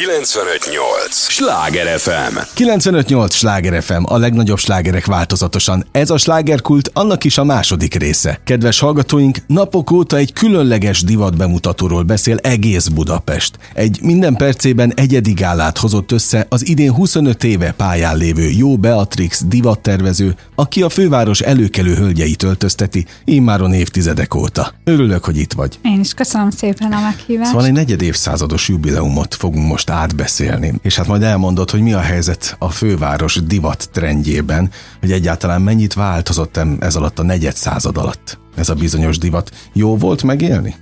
958! Sláger FM! 958! Sláger FM, a legnagyobb slágerek változatosan. Ez a slágerkult annak is a második része. Kedves hallgatóink, napok óta egy különleges divat bemutatóról beszél egész Budapest. Egy minden percében egyedi gálát hozott össze az idén 25 éve pályán lévő Jó Beatrix divattervező, aki a főváros előkelő hölgyeit öltözteti immáron évtizedek óta. Örülök, hogy itt vagy. Én is köszönöm szépen a meghívást. Szóval egy negyed évszázados jubileumot fogunk most átbeszélni. És hát majd elmondod, hogy mi a helyzet a főváros divat trendjében, hogy egyáltalán mennyit változott ez alatt a negyed század alatt ez a bizonyos divat. Jó volt megélni?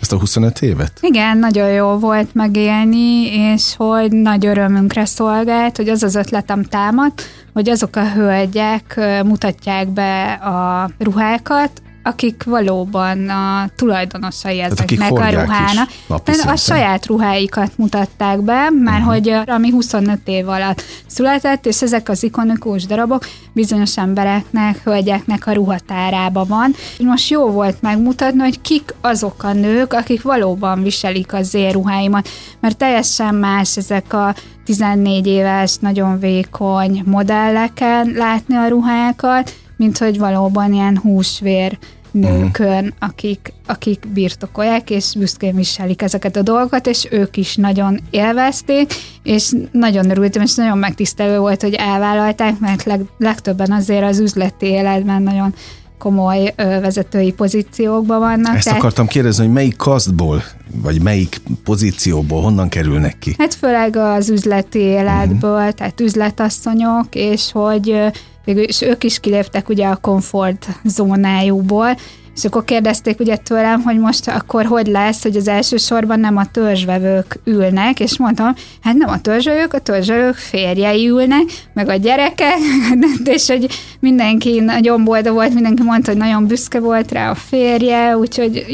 ezt a 25 évet? Igen, nagyon jó volt megélni, és hogy nagy örömünkre szolgált, hogy az az ötletem támadt, hogy azok a hölgyek mutatják be a ruhákat, akik valóban a tulajdonosai ezeknek a ruhának. Tehát a saját ruháikat mutatták be, mert uh-huh. hogy ami 25 év alatt született, és ezek az ikonikus darabok bizonyos embereknek, hölgyeknek a ruhatárába van. Most jó volt megmutatni, hogy kik azok a nők, akik valóban viselik az én ruháimat, mert teljesen más ezek a 14 éves, nagyon vékony modelleken látni a ruhákat, mint hogy valóban ilyen húsvér nőkön, uh-huh. akik, akik birtokolják, és büszkén viselik ezeket a dolgokat, és ők is nagyon élvezték, és nagyon örültem, és nagyon megtisztelő volt, hogy elvállalták, mert leg, legtöbben azért az üzleti életben nagyon komoly ö, vezetői pozíciókban vannak. Ezt tehát, akartam kérdezni, hogy melyik kasztból, vagy melyik pozícióból, honnan kerülnek ki? Hát főleg az üzleti életből, uh-huh. tehát üzletasszonyok, és hogy és ők is kiléptek ugye a komfort zónájukból, és akkor kérdezték ugye tőlem, hogy most akkor hogy lesz, hogy az első sorban nem a törzsvevők ülnek, és mondtam, hát nem a törzsvevők, a törzsvevők férjei ülnek, meg a gyerekek, és hogy mindenki nagyon boldog volt, mindenki mondta, hogy nagyon büszke volt rá a férje, úgyhogy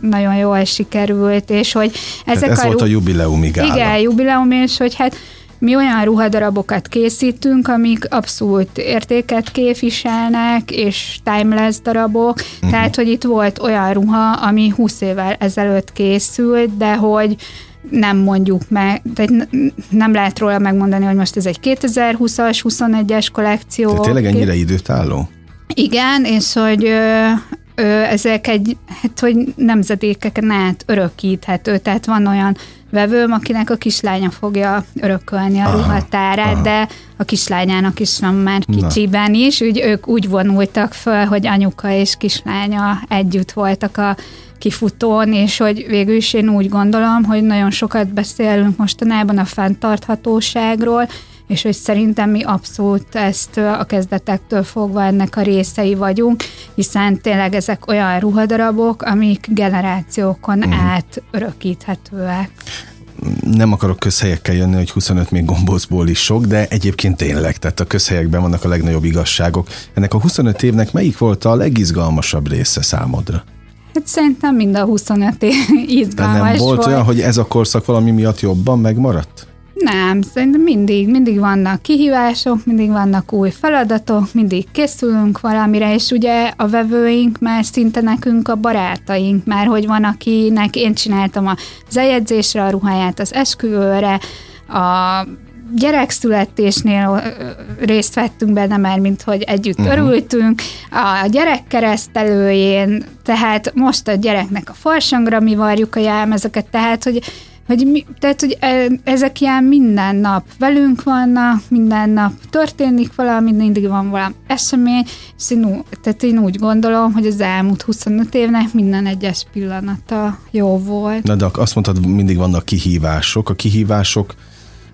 nagyon jól sikerült, és hogy ezek ez a... volt a jubileumi gála. Igen, jubileum, és hogy hát mi olyan ruhadarabokat készítünk, amik abszolút értéket képviselnek, és timeless darabok, uh-huh. tehát, hogy itt volt olyan ruha, ami 20 évvel ezelőtt készült, de hogy nem mondjuk meg, tehát nem lehet róla megmondani, hogy most ez egy 2020-as, 21-es kollekció. Tehát tényleg ennyire időtálló? Igen, és hogy ö, ezek egy, hát, hogy nemzedékeken át örökíthető, tehát van olyan vevőm, akinek a kislánya fogja örökölni a aha, ruhatárát, aha. de a kislányának is van már kicsiben Na. is, úgy, ők úgy vonultak föl, hogy anyuka és kislánya együtt voltak a kifutón, és hogy végül is én úgy gondolom, hogy nagyon sokat beszélünk mostanában a fenntarthatóságról, és hogy szerintem mi abszolút ezt a kezdetektől fogva ennek a részei vagyunk, hiszen tényleg ezek olyan ruhadarabok, amik generációkon mm. át örökíthetőek nem akarok közhelyekkel jönni, hogy 25 még gombócból is sok, de egyébként tényleg, tehát a közhelyekben vannak a legnagyobb igazságok. Ennek a 25 évnek melyik volt a legizgalmasabb része számodra? Hát szerintem mind a 25 év izgalmas de nem volt, volt olyan, hogy ez a korszak valami miatt jobban megmaradt? Nem, szerintem mindig, mindig vannak kihívások, mindig vannak új feladatok, mindig készülünk valamire, és ugye a vevőink már szinte nekünk a barátaink, már hogy van, akinek én csináltam a zajegyzésre a ruháját, az esküvőre, a gyerekszületésnél részt vettünk benne, mert mint hogy együtt uh-huh. örültünk, a gyerek keresztelőjén, tehát most a gyereknek a farsangra mi varjuk a jelmezeket, tehát hogy hogy mi, tehát, hogy e, ezek ilyen minden nap velünk vannak, minden nap történik valami, mindig van valami esemény, és én, tehát én úgy gondolom, hogy az elmúlt 25 évnek minden egyes pillanata jó volt. Na de azt mondtad, mindig vannak kihívások. A kihívások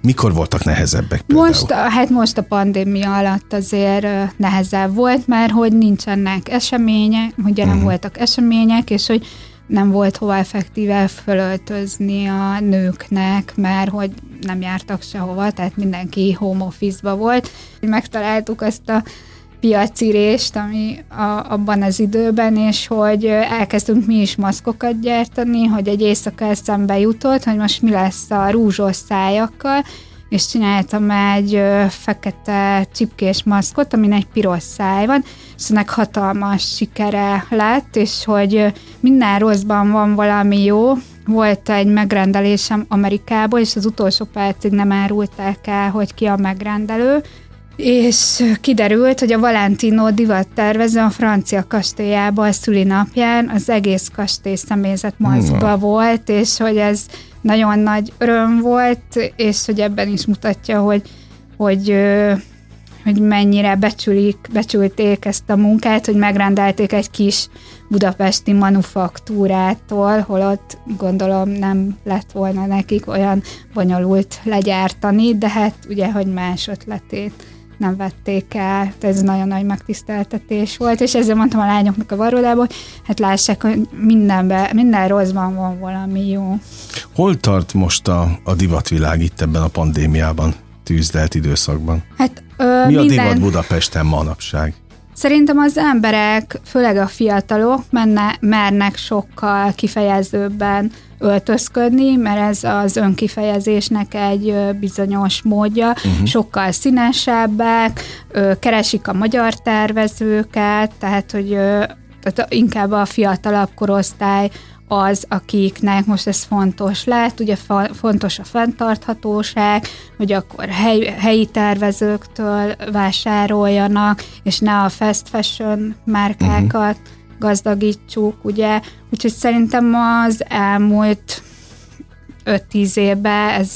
mikor voltak nehezebbek például? Most, hát most a pandémia alatt azért nehezebb volt, mert hogy nincsenek események, ugye nem uh-huh. voltak események, és hogy nem volt hova effektíve fölöltözni a nőknek, mert hogy nem jártak sehova, tehát mindenki home office-ba volt. Megtaláltuk azt a piacirést, ami a, abban az időben, és hogy elkezdtünk mi is maszkokat gyártani, hogy egy éjszaka eszembe jutott, hogy most mi lesz a rúzsos szájakkal, és csináltam egy fekete csipkés maszkot, amin egy piros száj van, és ennek hatalmas sikere lett, és hogy minden rosszban van valami jó, volt egy megrendelésem Amerikából, és az utolsó percig nem árulták el, hogy ki a megrendelő, és kiderült, hogy a Valentino divat tervező a francia kastélyában a szülinapján az egész kastély személyzet maszkba volt, és hogy ez nagyon nagy öröm volt, és hogy ebben is mutatja, hogy, hogy hogy mennyire becsülik, becsülték ezt a munkát, hogy megrendelték egy kis budapesti manufaktúrától, holott gondolom nem lett volna nekik olyan bonyolult legyártani, de hát ugye, hogy más ötletét nem vették el, ez nagyon nagy megtiszteltetés volt, és ezzel mondtam a lányoknak a varrodából, hát lássák, hogy mindenben, minden rosszban van valami jó. Hol tart most a, a divatvilág itt ebben a pandémiában, tűzdelt időszakban? Hát Ö, Mi minden... a divat Budapesten manapság? Szerintem az emberek, főleg a fiatalok menne, mernek sokkal kifejezőbben öltözködni, mert ez az önkifejezésnek egy bizonyos módja, uh-huh. sokkal színesebbek, keresik a magyar tervezőket, tehát hogy tehát inkább a fiatalabb korosztály az, akiknek most ez fontos lett, ugye fontos a fenntarthatóság, hogy akkor hely, helyi tervezőktől vásároljanak, és ne a fast fashion márkákat uh-huh. Gazdagítsuk, ugye, úgyhogy szerintem az elmúlt 5-10 évben ez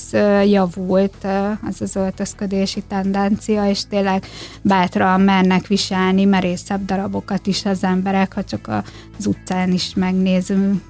javult, az az öltözködési tendencia, és tényleg bátran mernek viselni merészebb darabokat is az emberek, ha csak az utcán is megnézünk,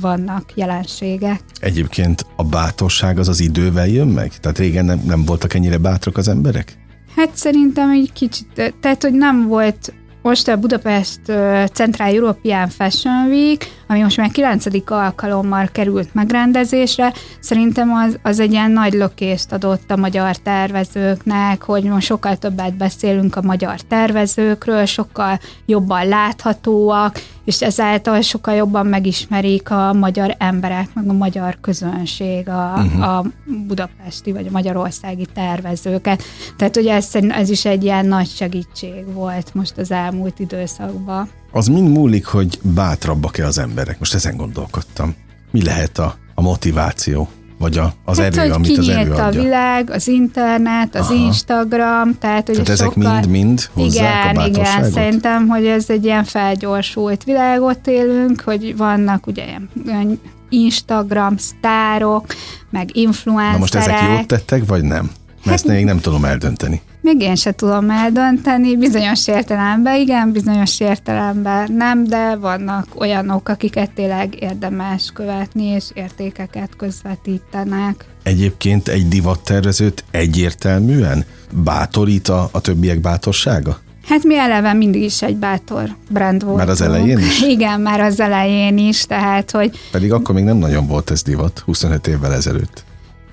vannak jelenségek. Egyébként a bátorság az az idővel jön meg? Tehát régen nem, nem voltak ennyire bátrak az emberek? Hát szerintem egy kicsit, tehát hogy nem volt most a Budapest Central European Fashion Week, ami most már 9. alkalommal került megrendezésre, szerintem az, az egy ilyen nagy lökést adott a magyar tervezőknek, hogy most sokkal többet beszélünk a magyar tervezőkről, sokkal jobban láthatóak, és ezáltal sokkal jobban megismerik a magyar emberek, meg a magyar közönség a, uh-huh. a budapesti vagy a magyarországi tervezőket. Tehát ugye ez, ez is egy ilyen nagy segítség volt most az elmúlt időszakban. Az mind múlik, hogy bátrabbak-e az emberek. Most ezen gondolkodtam. Mi lehet a, a motiváció? vagy a, az hát, erő, amit az erő adja. a világ, az internet, az Aha. Instagram, tehát hogy tehát ezek mind-mind igen, a Igen, szerintem, hogy ez egy ilyen felgyorsult világot élünk, hogy vannak ugye ilyen Instagram sztárok, meg influencerek. Na most ezek jót tettek, vagy nem? Mert hát, ezt még nem tudom eldönteni. Még én se tudom eldönteni, bizonyos értelemben igen, bizonyos értelemben nem, de vannak olyanok, akiket tényleg érdemes követni, és értékeket közvetítenek. Egyébként egy divattervezőt egyértelműen bátorít a, a többiek bátorsága? Hát mi eleve mindig is egy bátor brand volt. Már az elején is? Igen, már az elején is, tehát hogy... Pedig akkor még nem nagyon volt ez divat, 25 évvel ezelőtt.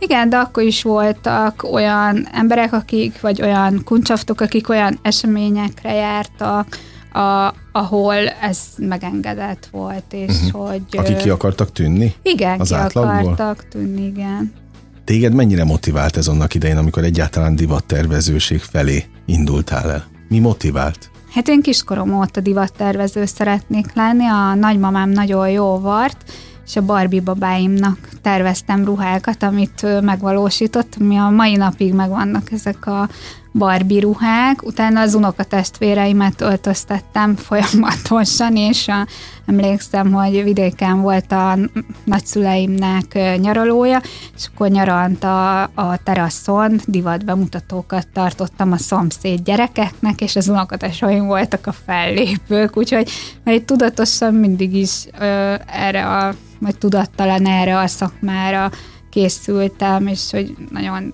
Igen, de akkor is voltak olyan emberek, akik, vagy olyan kuncsaftok, akik olyan eseményekre jártak, a, ahol ez megengedett volt, és uh-huh. hogy... Akik ki akartak tűnni? Igen, az ki átlagból? akartak tűnni, igen. Téged mennyire motivált ez annak idején, amikor egyáltalán divattervezőség felé indultál el? Mi motivált? Hát én kiskorom óta divattervező szeretnék lenni, a nagymamám nagyon jó vart, és a Barbie babáimnak terveztem ruhákat, amit megvalósított, ami a mai napig megvannak ezek a Barbie ruhák. Utána az unokatestvéreimet öltöztettem folyamatosan, és a, emlékszem, hogy vidéken volt a nagyszüleimnek nyaralója, és akkor nyarant a, a teraszon divatbemutatókat tartottam a szomszéd gyerekeknek, és az unokatestvéreim voltak a fellépők, úgyhogy mert tudatosan mindig is ö, erre a vagy tudattalan erre a szakmára készültem, és hogy nagyon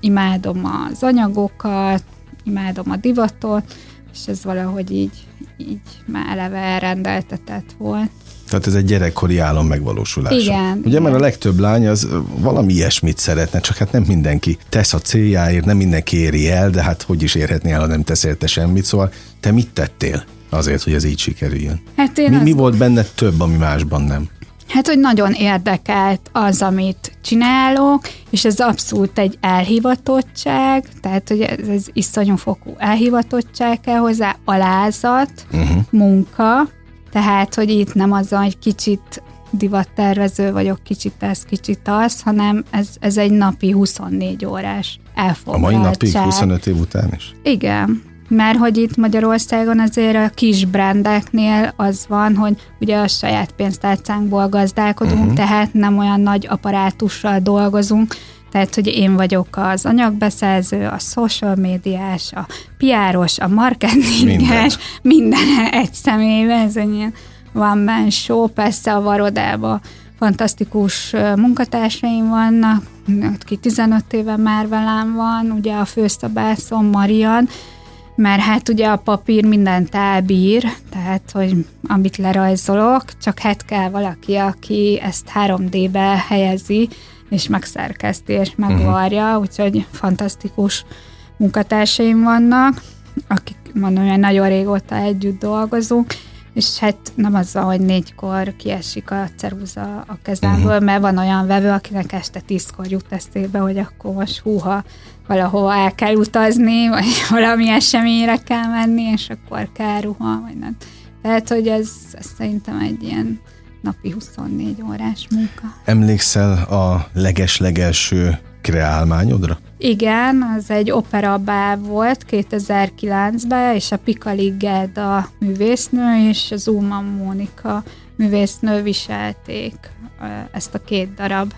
imádom az anyagokat, imádom a divatot, és ez valahogy így, így már eleve elrendeltetett volt. Tehát ez egy gyerekkori álom megvalósulása. Igen. Ugye, igen. mert a legtöbb lány az valami ilyesmit szeretne, csak hát nem mindenki tesz a céljáért, nem mindenki éri el, de hát hogy is érhetné el, ha nem tesz érte semmit, szóval te mit tettél azért, hogy ez így sikerüljön? Hát én mi, mi volt benne több, ami másban nem? Hát, hogy nagyon érdekelt az, amit csinálok, és ez abszolút egy elhivatottság, tehát, hogy ez, ez iszonyú fokú elhivatottság kell hozzá, alázat, uh-huh. munka, tehát, hogy itt nem az, hogy kicsit divattervező vagyok, kicsit ez, kicsit az, hanem ez, ez egy napi 24 órás elfoglaltság. A mai napig 25 év után is? Igen, mert hogy itt Magyarországon azért a kis brandeknél az van, hogy ugye a saját pénztárcánkból gazdálkodunk, uh-huh. tehát nem olyan nagy apparátussal dolgozunk, tehát, hogy én vagyok az anyagbeszerző, a social médiás, a piáros, a marketinges, minden. minden egy személyben, ez egy ilyen van man show, persze a Varodában fantasztikus munkatársaim vannak, aki 15 éve már velem van, ugye a főszabászom Marian, mert hát ugye a papír mindent elbír, tehát, hogy amit lerajzolok, csak hát kell valaki, aki ezt 3D-be helyezi, és megszerkeszti, és megvarja, uh-huh. úgyhogy fantasztikus munkatársaim vannak, akik mondom, hogy nagyon régóta együtt dolgozunk, és hát nem az, hogy négykor kiesik a ceruza a kezemből, uh-huh. mert van olyan vevő, akinek este tízkor jut eszébe, hogy akkor most húha, valahova el kell utazni, vagy valami eseményre kell menni, és akkor kell ruha, vagy nem. Tehát, hogy ez, ez szerintem egy ilyen napi 24 órás munka. Emlékszel a leges-legelső kreálmányodra? Igen, az egy operabá volt 2009-ben, és a Pikali a művésznő és az Uma Mónika művésznő viselték ezt a két darab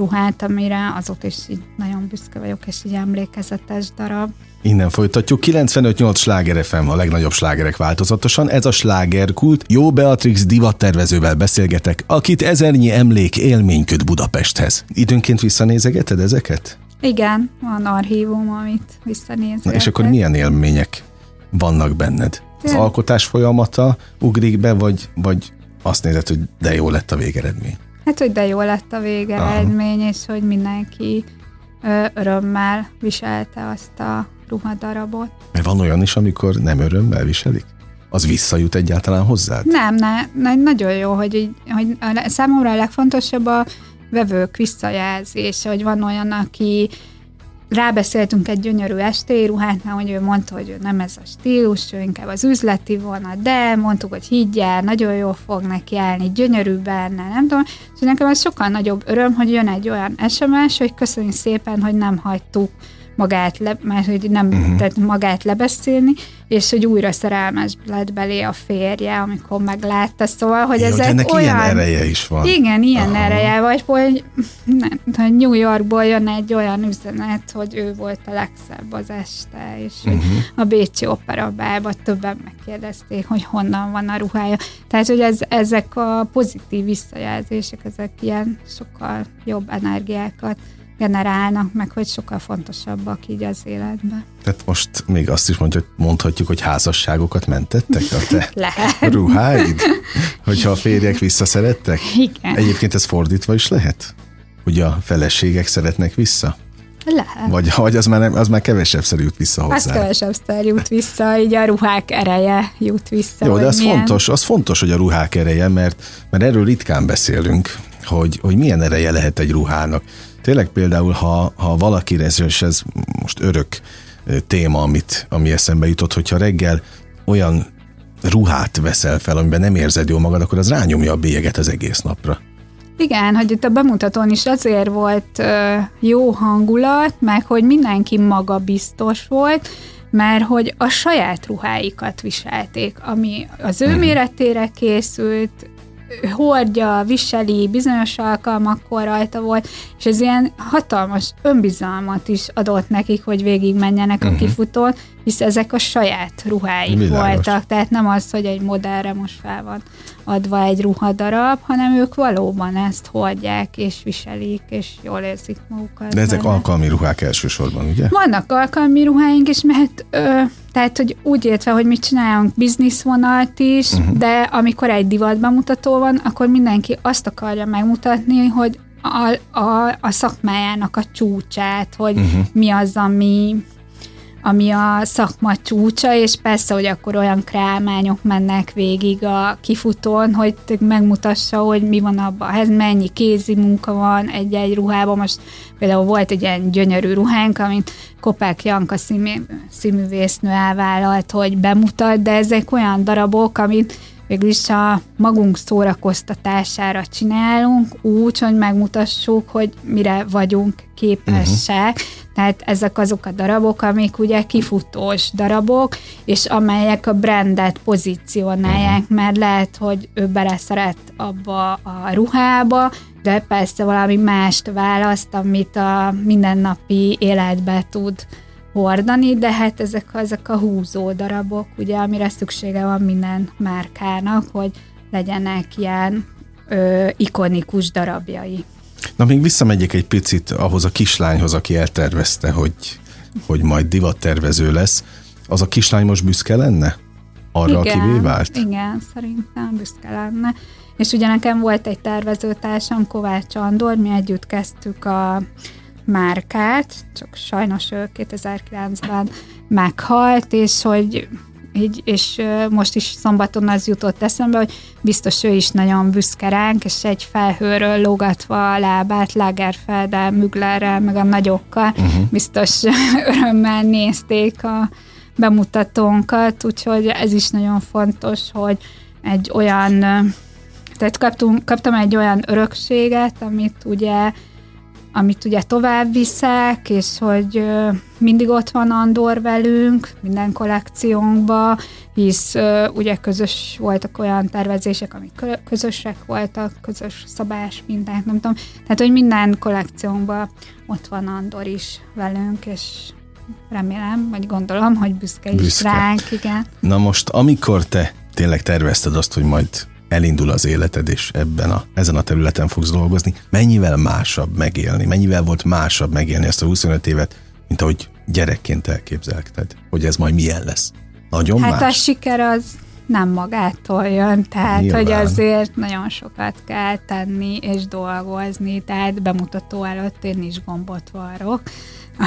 ruhát, amire azóta is így nagyon büszke vagyok, és így emlékezetes darab. Innen folytatjuk. 95-8 sláger FM, a legnagyobb slágerek változatosan. Ez a slágerkult. Jó Beatrix divattervezővel beszélgetek, akit ezernyi emlék élmény köt Budapesthez. Időnként visszanézegeted ezeket? Igen, van archívum, amit visszanézegetek. És akkor milyen élmények vannak benned? Az alkotás folyamata ugrik be, vagy, vagy azt nézed, hogy de jó lett a végeredmény? Hát, hogy de jó lett a végeredmény, Aha. és hogy mindenki ö, örömmel viselte azt a ruhadarabot. Mert van olyan is, amikor nem örömmel viselik? Az visszajut egyáltalán hozzád? Nem, ne, ne, nagyon jó, hogy, így, hogy a, számomra a legfontosabb a vevők visszajelzése, hogy van olyan, aki rábeszéltünk egy gyönyörű ruhát, hogy ő mondta, hogy nem ez a stílus, ő inkább az üzleti vonat, de mondtuk, hogy higgyel, nagyon jól fog neki állni, gyönyörű benne, nem tudom, és nekem az sokkal nagyobb öröm, hogy jön egy olyan SMS, hogy köszönjük szépen, hogy nem hagytuk magát, le, mert hogy nem uh-huh. tehát magát lebeszélni, és hogy újra szerelmes lett belé a férje, amikor meglátta, szóval, hogy Jó, ezek ennek olyan... ilyen ereje is van. Igen, ilyen Aha. ereje, vagy hogy, nem, hogy New Yorkból jön egy olyan üzenet, hogy ő volt a legszebb az este, és uh-huh. a Bécsi Operabában többen megkérdezték, hogy honnan van a ruhája. Tehát, hogy ez, ezek a pozitív visszajelzések, ezek ilyen sokkal jobb energiákat generálnak, meg hogy sokkal fontosabbak így az életben. Tehát most még azt is mondjuk, mondhatjuk, hogy házasságokat mentettek a te lehet. ruháid? Hogyha a férjek visszaszerettek? Igen. Egyébként ez fordítva is lehet? Hogy a feleségek szeretnek vissza? Lehet. Vagy, vagy az, már nem, az már kevesebb jut vissza hozzá. Az kevesebb jut vissza, így a ruhák ereje jut vissza. Jó, de az milyen... fontos, az fontos, hogy a ruhák ereje, mert, mert erről ritkán beszélünk, hogy, hogy milyen ereje lehet egy ruhának. Tényleg például, ha, ha valaki, és ez most örök téma, amit, ami eszembe jutott, hogyha reggel olyan ruhát veszel fel, amiben nem érzed jól magad, akkor az rányomja a bélyeget az egész napra. Igen, hogy itt a bemutatón is azért volt ö, jó hangulat, meg hogy mindenki maga biztos volt, mert hogy a saját ruháikat viselték, ami az ő mhm. méretére készült, hordja, viseli, bizonyos alkalmakkor rajta volt, és ez ilyen hatalmas önbizalmat is adott nekik, hogy végig menjenek uh-huh. a mhm. kifutón, hisz ezek a saját ruháik Világos. voltak, tehát nem az, hogy egy modellre most fel van adva egy ruhadarab, hanem ők valóban ezt hordják, és viselik, és jól érzik magukat. De ezek benne. alkalmi ruhák elsősorban, ugye? Vannak alkalmi ruháink is, mert ö, tehát, hogy úgy értve, hogy mit csinálunk bizniszvonalat is, uh-huh. de amikor egy divatbemutató van, akkor mindenki azt akarja megmutatni, hogy a, a, a szakmájának a csúcsát, hogy uh-huh. mi az, ami ami a szakma csúcsa, és persze, hogy akkor olyan kreálmányok mennek végig a kifutón, hogy megmutassa, hogy mi van abban, ez mennyi kézi munka van egy-egy ruhában. Most például volt egy ilyen gyönyörű ruhánk, amit Kopák Janka színművésznő elvállalt, hogy bemutat, de ezek olyan darabok, amit végülis a magunk szórakoztatására csinálunk, úgy, hogy megmutassuk, hogy mire vagyunk képesek. Uh-huh. Tehát ezek azok a darabok, amik ugye kifutós darabok, és amelyek a brandet pozícionálják, uh-huh. mert lehet, hogy ő beleszeret abba a ruhába, de persze valami mást választ, amit a mindennapi életbe tud hordani, de hát ezek, ezek a húzó darabok, ugye, amire szüksége van minden márkának, hogy legyenek ilyen ö, ikonikus darabjai. Na, még visszamegyek egy picit ahhoz a kislányhoz, aki eltervezte, hogy, hogy majd divattervező lesz. Az a kislány most büszke lenne? Arra, igen, akivé vált? Igen, szerintem büszke lenne. És ugye nekem volt egy tervezőtársam, Kovács Andor, mi együtt kezdtük a márkát, csak sajnos ő 2009-ben meghalt, és hogy így, és most is szombaton az jutott eszembe, hogy biztos ő is nagyon büszke ránk, és egy felhőről lógatva a lábát Lagerfelddel, Müglerrel, meg a nagyokkal, uh-huh. biztos örömmel nézték a bemutatónkat, úgyhogy ez is nagyon fontos, hogy egy olyan, tehát kaptunk, kaptam egy olyan örökséget, amit ugye amit ugye tovább viszek, és hogy mindig ott van Andor velünk, minden kollekciónkba, hisz ugye közös voltak olyan tervezések, amik közösek voltak, közös szabás, mindent, nem tudom. Tehát, hogy minden kollekciónkban ott van Andor is velünk, és remélem, vagy gondolom, hogy büszke, büszke. is ránk, igen. Na most, amikor te tényleg tervezted azt, hogy majd elindul az életed, és ebben a, ezen a területen fogsz dolgozni, mennyivel másabb megélni, mennyivel volt másabb megélni ezt a 25 évet, mint ahogy gyerekként elképzelted, hogy ez majd milyen lesz. Nagyon hát más. a siker az nem magától jön, tehát Nyilván. hogy azért nagyon sokat kell tenni és dolgozni, tehát bemutató előtt én is gombot varok,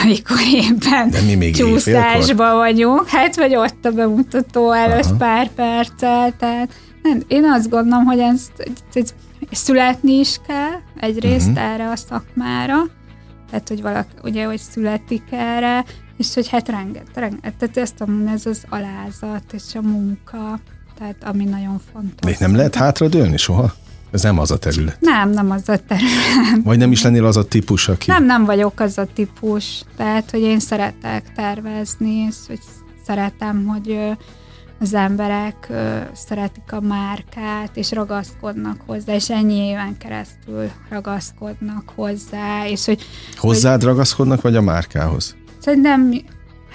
amikor éppen De mi még csúszásba vagyunk, hát vagy ott a bemutató előtt Aha. pár perccel, tehát nem, én azt gondolom, hogy ez, ez születni is kell egyrészt uh-huh. erre a szakmára, tehát hogy valaki, ugye, hogy születik erre, és hogy hát renget, renget tehát ezt a, ez az alázat és a munka, tehát ami nagyon fontos. Még nem lehet hátradőlni soha? Ez nem az a terület. Nem, nem az a terület. Vagy nem is lennél az a típus, aki... Nem, nem vagyok az a típus. Tehát, hogy én szeretek tervezni, és hogy szeretem, hogy az emberek ö, szeretik a márkát, és ragaszkodnak hozzá, és ennyi éven keresztül ragaszkodnak hozzá, és hogy... Hozzád hogy, ragaszkodnak, vagy a márkához? Szerintem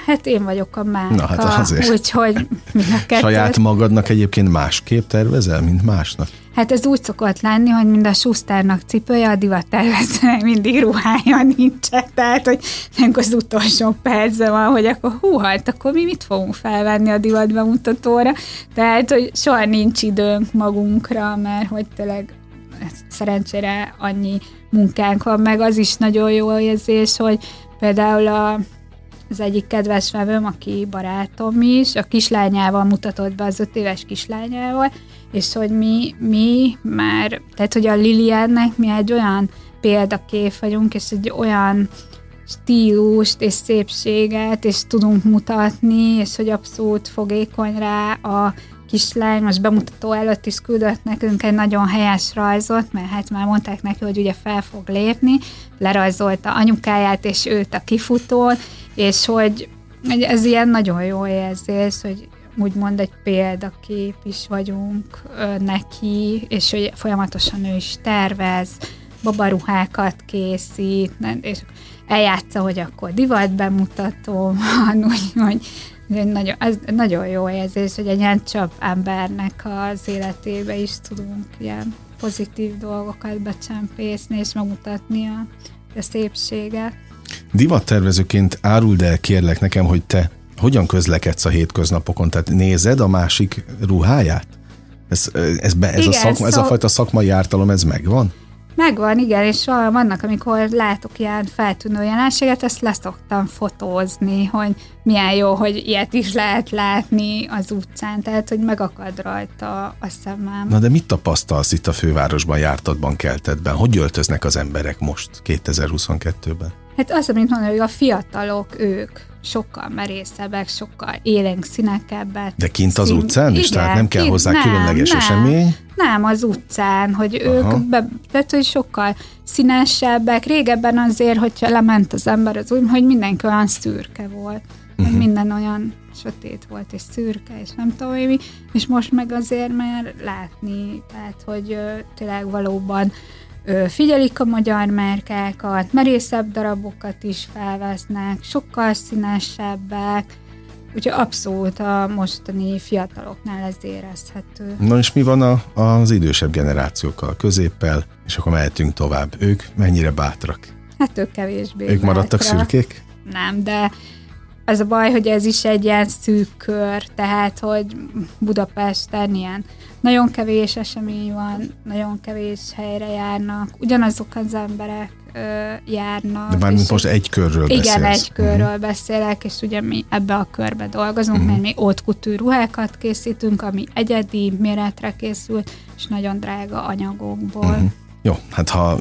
Hát én vagyok a márka, Na, hát azért. úgyhogy Saját magadnak egyébként másképp tervezel, mint másnak? Hát ez úgy szokott lenni, hogy mind a Schusternak cipője, a divat tervezőnek mindig ruhája nincs. Tehát, hogy nem az utolsó percben van, hogy akkor hú, hát akkor mi mit fogunk felvenni a divat bemutatóra. Tehát, hogy soha nincs időnk magunkra, mert hogy tényleg szerencsére annyi munkánk van, meg az is nagyon jó érzés, hogy például a az egyik kedves vevőm, aki barátom is, a kislányával mutatott be az öt éves kislányával, és hogy mi, mi már, tehát hogy a Liliennek mi egy olyan példakép vagyunk, és egy olyan stílust és szépséget, és tudunk mutatni, és hogy abszolút fogékony rá a kislány, most bemutató előtt is küldött nekünk egy nagyon helyes rajzot, mert hát már mondták neki, hogy ugye fel fog lépni, lerajzolta anyukáját és őt a kifutón, és hogy ez ilyen nagyon jó érzés, hogy úgymond egy példakép is vagyunk neki, és hogy folyamatosan ő is tervez, babaruhákat készít, és eljátsza, hogy akkor divat bemutató van, úgyhogy nagyon, ez nagyon jó érzés, hogy egy ilyen csap embernek az életébe is tudunk ilyen pozitív dolgokat becsempészni, és megmutatni a, a szépséget. Divattervezőként áruld el kérlek nekem, hogy te hogyan közlekedsz a hétköznapokon? Tehát nézed a másik ruháját? Ez, ez, be, ez, Igen, a, szakma, szó... ez a fajta szakmai ártalom, ez megvan? Megvan, igen, és vannak, amikor látok ilyen feltűnő jelenséget, ezt leszoktam fotózni, hogy milyen jó, hogy ilyet is lehet látni az utcán, tehát, hogy megakad rajta a szemem. Na de mit tapasztalsz itt a fővárosban, jártatban, keltetben? Hogy öltöznek az emberek most, 2022-ben? Hát az, amit mondom, hogy a fiatalok, ők sokkal merészebbek, sokkal élénk színekebbek. De kint az utcán is? Igen, Tehát nem kell kint, hozzá nem, különleges nem, esemény? Nem, az utcán, hogy Aha. ők, be, tehát, hogy sokkal színesebbek. Régebben azért, hogyha lement az ember, az úgy, hogy mindenki olyan szürke volt. Uh-huh. Minden olyan sötét volt, és szürke, és nem tudom mi, és most meg azért már látni, tehát, hogy tényleg valóban figyelik a magyar márkákat, merészebb darabokat is felvesznek, sokkal színesebbek, Úgyhogy abszolút a mostani fiataloknál ez érezhető. Na és mi van a, az idősebb generációkkal, középpel, és akkor mehetünk tovább. Ők mennyire bátrak? Hát ők kevésbé Ők maradtak bátrak. szürkék? Nem, de az a baj, hogy ez is egy ilyen szűk kör, tehát, hogy Budapesten ilyen nagyon kevés esemény van, nagyon kevés helyre járnak, ugyanazok az emberek ö, járnak. De bármint most egy körről igen, beszélsz. Igen, egy körről uh-huh. beszélek, és ugye mi ebbe a körbe dolgozunk, uh-huh. mert mi ott kutű ruhákat készítünk, ami egyedi méretre készült, és nagyon drága anyagokból. Uh-huh. Jó, hát ha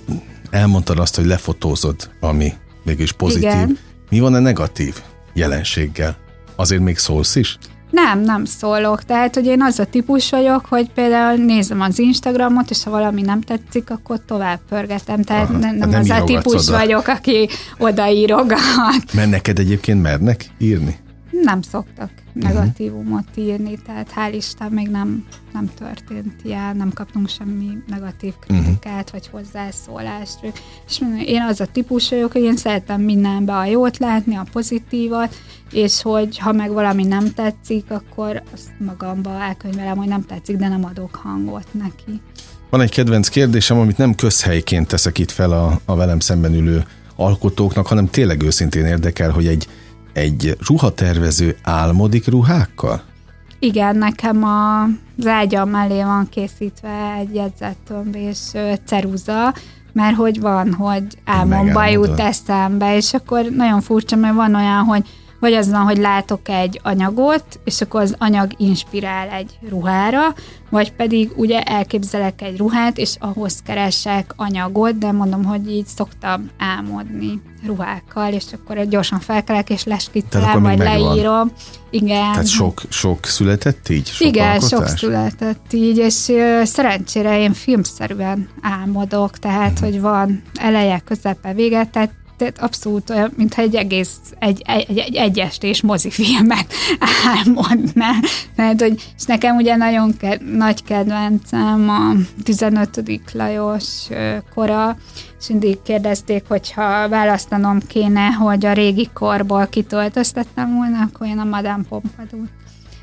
elmondtad azt, hogy lefotózod, ami mégis pozitív, igen. mi van a negatív? jelenséggel. Azért még szólsz is? Nem, nem szólok. Tehát, hogy én az a típus vagyok, hogy például nézem az Instagramot, és ha valami nem tetszik, akkor tovább pörgetem. Tehát Aha, nem, nem, nem az a típus oda. vagyok, aki odaírogat. Mert neked egyébként mernek írni? Nem szoktak negatívumot írni, tehát hál' Isten még nem, nem történt ilyen, nem kaptunk semmi negatív mhm. kritikát, uh-huh. vagy hozzászólást. És én az a típus vagyok, hogy én szeretem mindenbe a jót látni, a pozitívat, és hogy ha meg valami nem tetszik, akkor azt magamba elkönyvelem, hogy nem tetszik, de nem adok hangot neki. Van egy kedvenc kérdésem, amit nem közhelyként teszek itt fel a, a velem szemben ülő alkotóknak, hanem tényleg őszintén érdekel, hogy egy egy ruhatervező álmodik ruhákkal? Igen, nekem a ágyam mellé van készítve egy jegyzettömb és ceruza, mert hogy van, hogy álmomba jut eszembe, és akkor nagyon furcsa, mert van olyan, hogy vagy az van, hogy látok egy anyagot, és akkor az anyag inspirál egy ruhára, vagy pedig ugye elképzelek egy ruhát, és ahhoz keresek anyagot, de mondom, hogy így szoktam álmodni ruhákkal, és akkor gyorsan felkelek, és leskiccelem, vagy leírom. Igen. Tehát sok, sok született így? Sok Igen, alkotás? sok született így, és ö, szerencsére én filmszerűen álmodok, tehát, uh-huh. hogy van eleje, közepe, vége, tehát tehát abszolút olyan, mintha egy egész, egy, egy, egy, egy estés mozifilmet álmodná. Mert, hogy, és nekem ugye nagyon ke, nagy kedvencem a 15. Lajos kora, és mindig kérdezték, hogyha választanom kéne, hogy a régi korból kitöltöztettem volna, akkor én a Madame Pompadour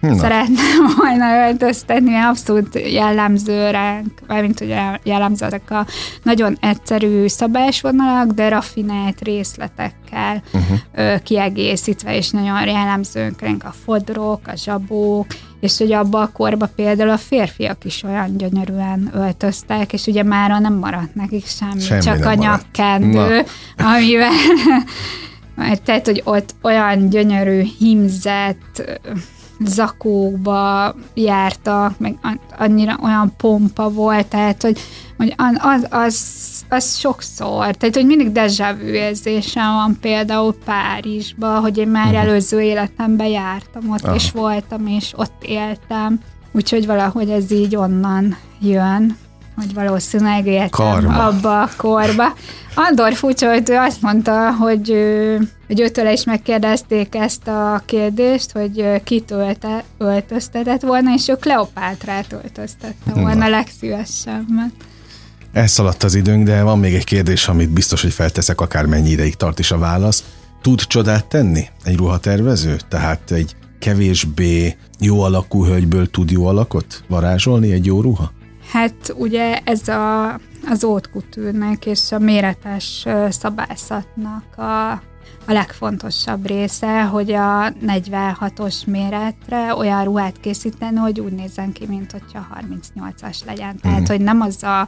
Na. szeretném volna öltöztetni, abszolút jellemző ránk, mármint hogy jellemző ezek a nagyon egyszerű szabásvonalak, de raffinált részletekkel uh-huh. kiegészítve, és nagyon jellemzők ránk a fodrok, a zsabók, és hogy abban a korban például a férfiak is olyan gyönyörűen öltöztek, és ugye mára nem maradt nekik semmi, semmi csak a nyakkendő, amivel tehát, hogy ott olyan gyönyörű himzett zakókba jártak, meg annyira olyan pompa volt, tehát, hogy, hogy az, az, az sokszor, tehát, hogy mindig déjà vu érzésem van például Párizsba, hogy én már uh-huh. előző életemben jártam ott, Aha. és voltam, és ott éltem, úgyhogy valahogy ez így onnan jön hogy valószínűleg éltem abba a korba. Andor furcsa, hogy ő azt mondta, hogy, hogy őtől is megkérdezték ezt a kérdést, hogy kit ölte, öltöztetett volna, és ő Kleopátrát öltöztette volna legszívesebben. Elszaladt az időnk, de van még egy kérdés, amit biztos, hogy felteszek, akármennyi ideig tart is a válasz. Tud csodát tenni egy ruhatervező? Tehát egy kevésbé jó alakú hölgyből tud jó alakot varázsolni egy jó ruha? Hát ugye ez a, az ótkutűrnek és a méretes szabályzatnak a, a legfontosabb része, hogy a 46-os méretre olyan ruhát készíteni, hogy úgy nézzen ki, mint hogyha 38-as legyen. Tehát, mm. hogy nem az a,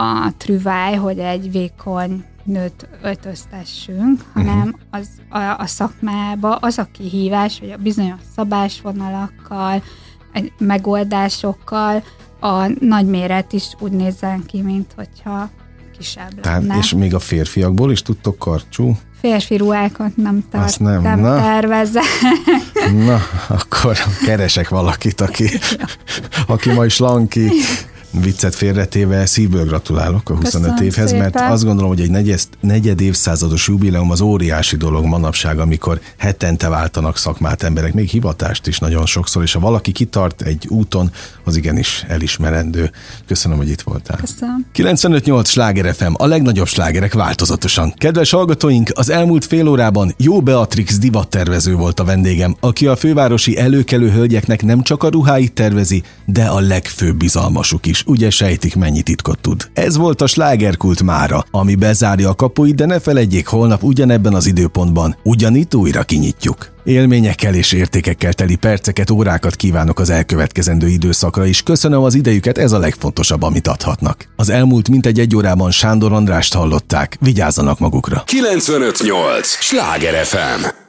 a trüváj, hogy egy vékony nőt öltöztessünk, hanem uh-huh. az, a, a szakmába az a kihívás, hogy a bizonyos szabásvonalakkal, megoldásokkal a nagy méret is úgy nézzen ki, mint hogyha kisebb Tehát, lenne. És még a férfiakból is tudtok karcsú Férfi ruhákat nem, tart, Azt nem, nem na. tervezze. Na, akkor keresek valakit, aki, aki majd slanki. Viccet félretéve szívből gratulálok a 25 Köszönöm évhez, szépen. mert azt gondolom, hogy egy negyed, negyed évszázados jubileum az óriási dolog manapság, amikor hetente váltanak szakmát emberek, még hivatást is nagyon sokszor, és ha valaki kitart egy úton, az igenis elismerendő. Köszönöm, hogy itt voltál. Köszönöm. 95.8 Sláger FM, a legnagyobb slágerek változatosan. Kedves hallgatóink, az elmúlt fél órában Jó Beatrix divattervező volt a vendégem, aki a fővárosi előkelő hölgyeknek nem csak a ruháit tervezi, de a legfőbb bizalmasuk is. Ugye sejtik, mennyi titkot tud. Ez volt a slágerkult mára, ami bezárja a kapuit, de ne feledjék, holnap ugyanebben az időpontban ugyanitt újra kinyitjuk. Élményekkel és értékekkel teli perceket, órákat kívánok az elkövetkezendő időszakra is. Köszönöm az idejüket, ez a legfontosabb, amit adhatnak. Az elmúlt mintegy egy órában Sándor Andrást hallották. Vigyázzanak magukra! 958! Sláger FM!